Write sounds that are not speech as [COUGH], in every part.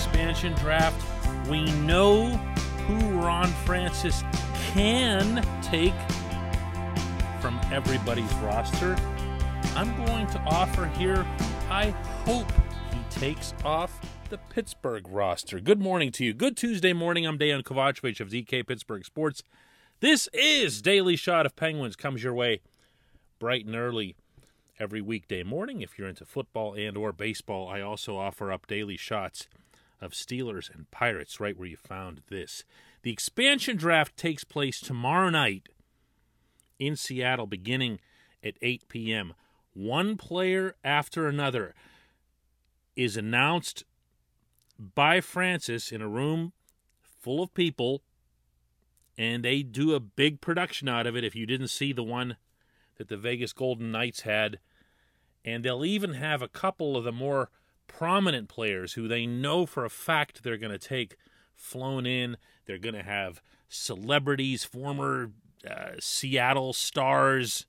expansion draft. We know who Ron Francis can take from everybody's roster. I'm going to offer here I hope he takes off the Pittsburgh roster. Good morning to you. Good Tuesday morning. I'm Dan Kovacevic of DK Pittsburgh Sports. This is Daily Shot of Penguins comes your way bright and early every weekday morning. If you're into football and or baseball, I also offer up daily shots of Steelers and Pirates right where you found this. The expansion draft takes place tomorrow night in Seattle beginning at 8 p.m. One player after another is announced by Francis in a room full of people and they do a big production out of it if you didn't see the one that the Vegas Golden Knights had and they'll even have a couple of the more prominent players who they know for a fact they're going to take flown in. They're going to have celebrities, former uh, Seattle stars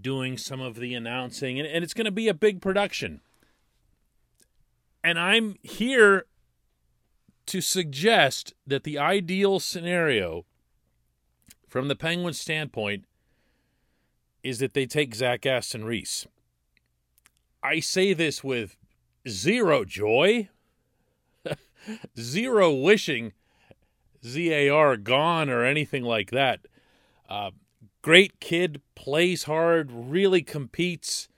doing some of the announcing, and, and it's going to be a big production. And I'm here to suggest that the ideal scenario from the Penguins' standpoint is that they take Zach Aston Reese. I say this with zero joy, [LAUGHS] zero wishing ZAR gone or anything like that. Uh, great kid, plays hard, really competes,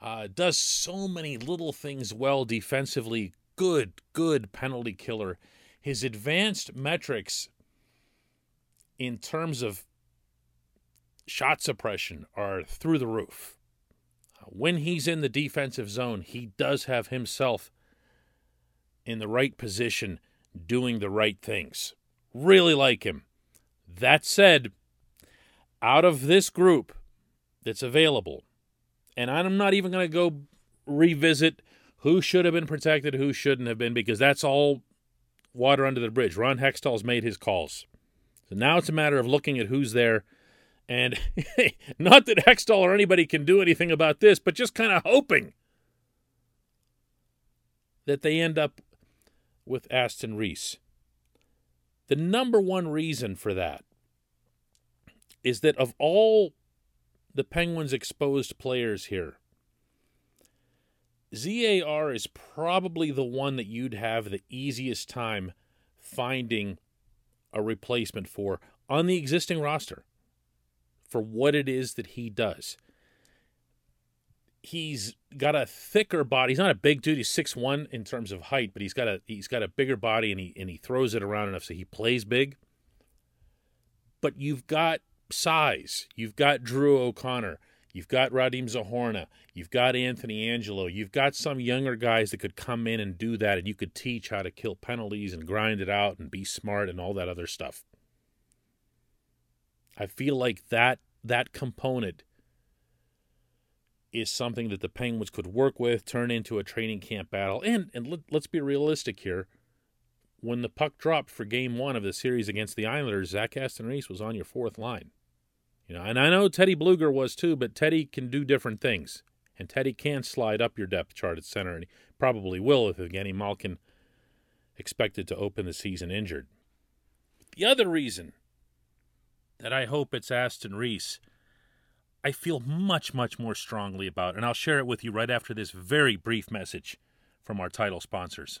uh, does so many little things well defensively. Good, good penalty killer. His advanced metrics in terms of shot suppression are through the roof when he's in the defensive zone, he does have himself in the right position doing the right things. Really like him. That said, out of this group that's available, and I'm not even going to go revisit who should have been protected, who shouldn't have been, because that's all water under the bridge. Ron Hextall's made his calls. So now it's a matter of looking at who's there and [LAUGHS] not that Hextall or anybody can do anything about this, but just kind of hoping that they end up with Aston Reese. The number one reason for that is that of all the Penguins' exposed players here, ZAR is probably the one that you'd have the easiest time finding a replacement for on the existing roster for what it is that he does. He's got a thicker body. He's not a big dude. He's six one in terms of height, but he's got a he's got a bigger body and he and he throws it around enough so he plays big. But you've got size. You've got Drew O'Connor. You've got Radim Zohorna. You've got Anthony Angello. You've got some younger guys that could come in and do that, and you could teach how to kill penalties and grind it out and be smart and all that other stuff. I feel like that that component is something that the Penguins could work with, turn into a training camp battle. And and let, us be realistic here. When the puck dropped for game one of the series against the Islanders, Zach Aston Reese was on your fourth line. You know, and I know Teddy Blueger was too, but Teddy can do different things. And Teddy can slide up your depth chart at center, and he probably will if Evgeny Malkin expected to open the season injured. The other reason that I hope it's Aston Reese, I feel much, much more strongly about, and I'll share it with you right after this very brief message from our title sponsors.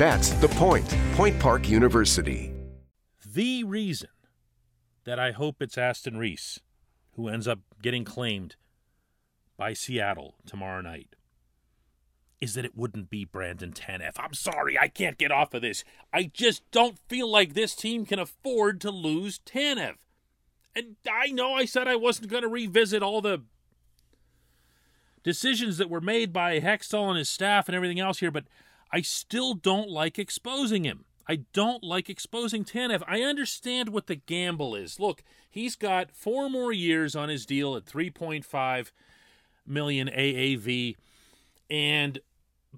That's the point. Point Park University. The reason that I hope it's Aston Reese who ends up getting claimed by Seattle tomorrow night is that it wouldn't be Brandon Tanev. I'm sorry, I can't get off of this. I just don't feel like this team can afford to lose Tanev. And I know I said I wasn't going to revisit all the decisions that were made by Hextall and his staff and everything else here, but I still don't like exposing him. I don't like exposing Tanev. I understand what the gamble is. Look, he's got four more years on his deal at 3.5 million AAV. And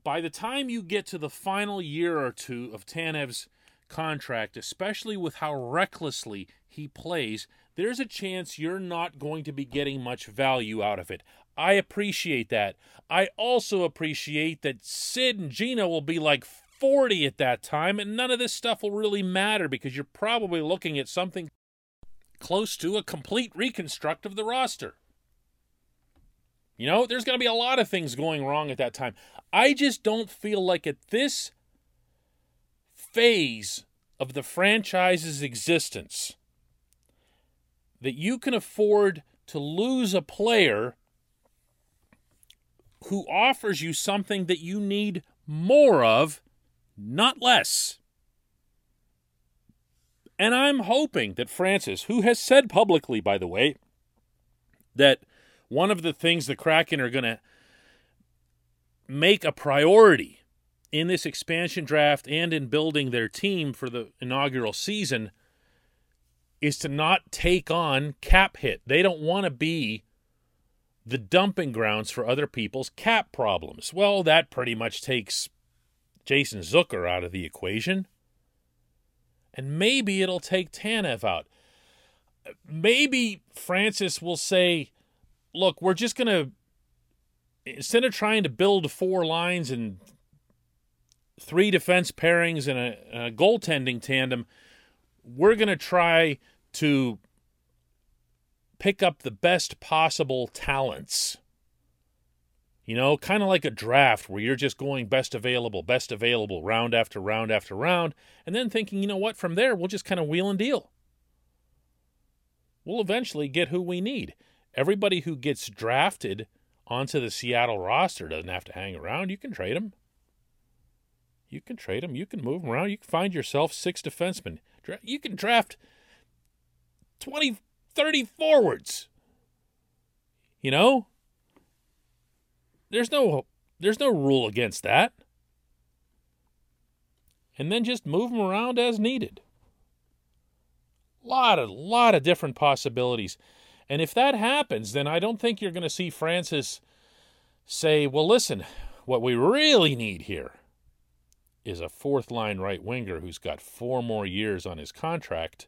by the time you get to the final year or two of Tanev's contract, especially with how recklessly he plays, there's a chance you're not going to be getting much value out of it. I appreciate that. I also appreciate that Sid and Gino will be like 40 at that time, and none of this stuff will really matter because you're probably looking at something close to a complete reconstruct of the roster. You know, there's going to be a lot of things going wrong at that time. I just don't feel like at this phase of the franchise's existence that you can afford to lose a player who offers you something that you need more of not less. And I'm hoping that Francis, who has said publicly, by the way, that one of the things the Kraken are going to make a priority in this expansion draft and in building their team for the inaugural season is to not take on cap hit. They don't want to be the dumping grounds for other people's cap problems. Well, that pretty much takes Jason Zucker out of the equation. And maybe it'll take Tanev out. Maybe Francis will say, look, we're just going to, instead of trying to build four lines and three defense pairings and a, a goaltending tandem, we're going to try to pick up the best possible talents you know, kind of like a draft where you're just going best available, best available, round after round after round, and then thinking, you know what, from there, we'll just kind of wheel and deal. We'll eventually get who we need. Everybody who gets drafted onto the Seattle roster doesn't have to hang around. You can trade them. You can trade them. You can move them around. You can find yourself six defensemen. You can draft 20, 30 forwards. You know? There's no there's no rule against that. And then just move them around as needed. Lot of lot of different possibilities. And if that happens, then I don't think you're going to see Francis say, "Well, listen, what we really need here is a fourth line right winger who's got four more years on his contract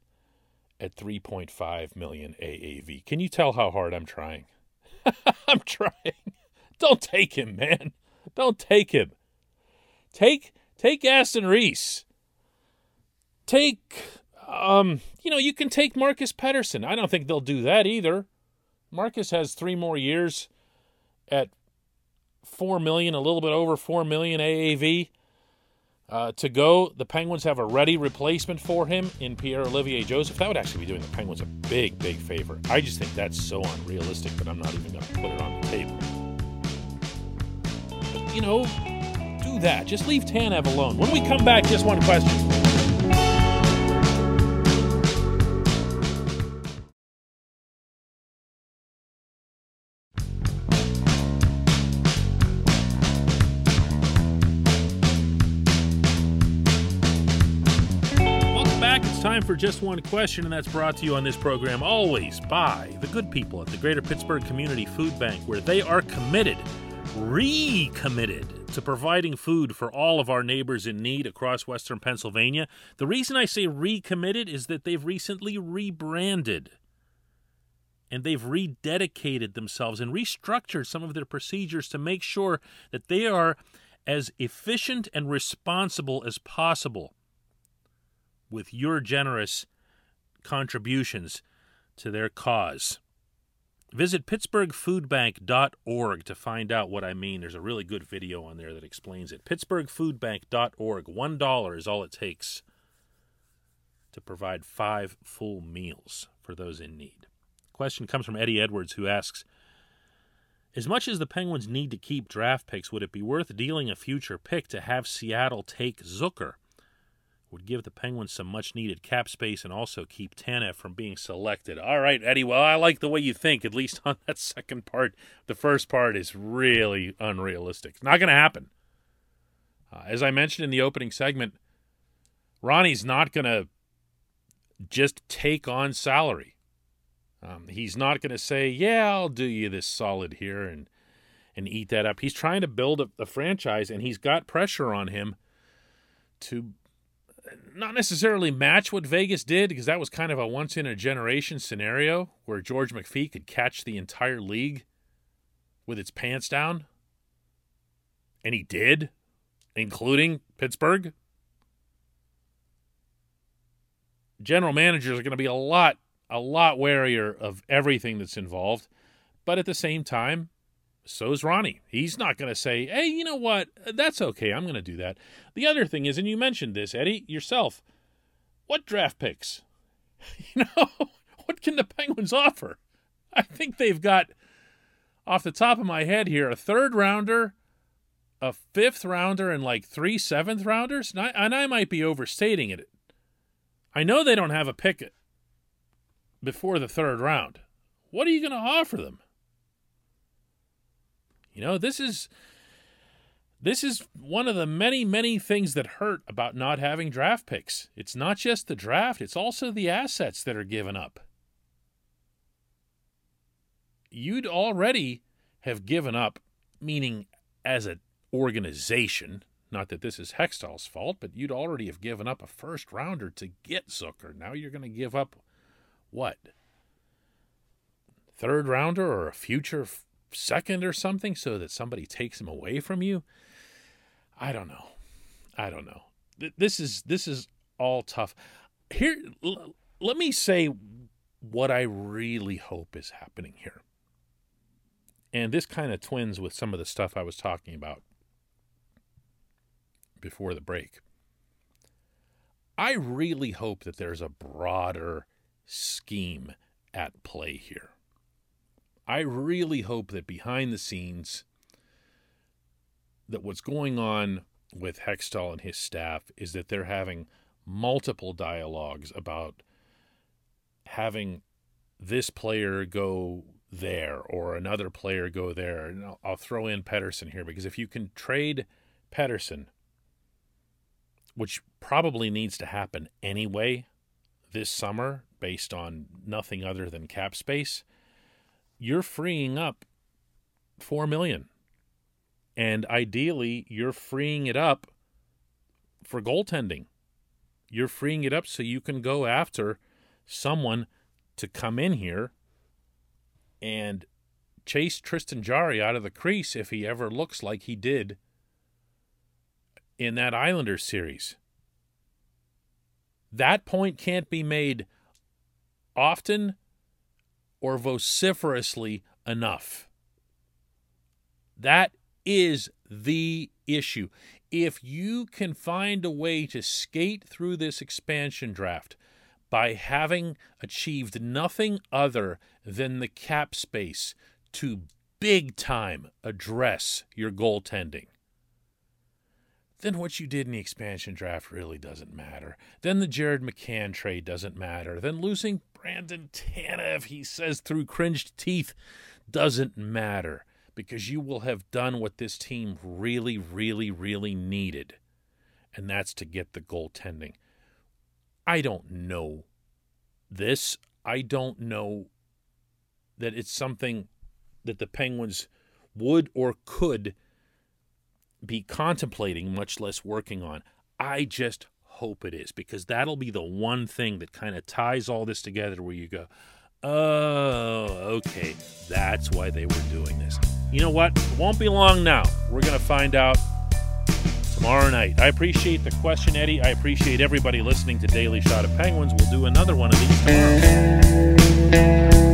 at 3.5 million AAV." Can you tell how hard I'm trying? [LAUGHS] I'm trying. Don't take him, man. Don't take him. Take take Aston Reese. Take um, you know, you can take Marcus Pettersson. I don't think they'll do that either. Marcus has three more years at four million, a little bit over four million AAV uh, to go. The Penguins have a ready replacement for him in Pierre Olivier Joseph. That would actually be doing the Penguins a big, big favor. I just think that's so unrealistic that I'm not even going to put it on the table you know, do that. Just leave Tanev alone. When we come back, just one question. Time for just one question, and that's brought to you on this program always by the good people at the Greater Pittsburgh Community Food Bank, where they are committed recommitted to providing food for all of our neighbors in need across western Pennsylvania. The reason I say recommitted is that they've recently rebranded and they've rededicated themselves and restructured some of their procedures to make sure that they are as efficient and responsible as possible with your generous contributions to their cause. Visit pittsburghfoodbank.org to find out what I mean. There's a really good video on there that explains it. pittsburghfoodbank.org. $1 is all it takes to provide five full meals for those in need. Question comes from Eddie Edwards, who asks As much as the Penguins need to keep draft picks, would it be worth dealing a future pick to have Seattle take Zucker? Would give the Penguins some much needed cap space and also keep Tanev from being selected. All right, Eddie. Well, I like the way you think, at least on that [LAUGHS] second part. The first part is really unrealistic. It's not going to happen. Uh, as I mentioned in the opening segment, Ronnie's not going to just take on salary. Um, he's not going to say, "Yeah, I'll do you this solid here and and eat that up." He's trying to build a, a franchise, and he's got pressure on him to not necessarily match what Vegas did because that was kind of a once in a generation scenario where George McPhee could catch the entire league with its pants down. And he did, including Pittsburgh. General managers are going to be a lot a lot warier of everything that's involved, but at the same time, so's Ronnie. He's not going to say, hey, you know what? That's okay. I'm going to do that. The other thing is, and you mentioned this, Eddie, yourself, what draft picks? [LAUGHS] You know, what can the Penguins offer? I think they've got, off the top of my head here, a third rounder, a fifth rounder, and like three seventh rounders. And I, and I might be overstating it. I know they don't have a pick before the third round. What are you going to offer them? You know, this is this is one of the many, many things that hurt about not having draft picks. It's not just the draft, it's also the assets that are given up. You'd already have given up, meaning as an organization, not that this is Hextall's fault, but you'd already have given up a first rounder to get Zucker. Now you're going to give up what? Third rounder or a future second or something so that somebody takes him away from you. I don't know. I don't know. This is this is all tough. Here l- let me say what I really hope is happening here. And this kind of twins with some of the stuff I was talking about before the break. I really hope that there's a broader scheme at play here. I really hope that behind the scenes, that what's going on with Hextall and his staff is that they're having multiple dialogues about having this player go there or another player go there. And I'll, I'll throw in Pettersson here because if you can trade Pettersson, which probably needs to happen anyway this summer based on nothing other than cap space, you're freeing up 4 million. And ideally, you're freeing it up for goaltending. You're freeing it up so you can go after someone to come in here and chase Tristan Jarry out of the crease if he ever looks like he did in that Islanders series. That point can't be made often or vociferously enough. That is the issue. If you can find a way to skate through this expansion draft by having achieved nothing other than the cap space to big time address your goaltending, then what you did in the expansion draft really doesn't matter. Then the Jared McCann trade doesn't matter. Then losing Brandon Tanev, he says through cringed teeth, doesn't matter because you will have done what this team really, really, really needed, and that's to get the goaltending. I don't know this. I don't know that it's something that the Penguins would or could be contemplating, much less working on. I just hope it is because that'll be the one thing that kind of ties all this together where you go, oh, okay, that's why they were doing this. You know what? It won't be long now. We're going to find out tomorrow night. I appreciate the question, Eddie. I appreciate everybody listening to Daily Shot of Penguins. We'll do another one of these tomorrow.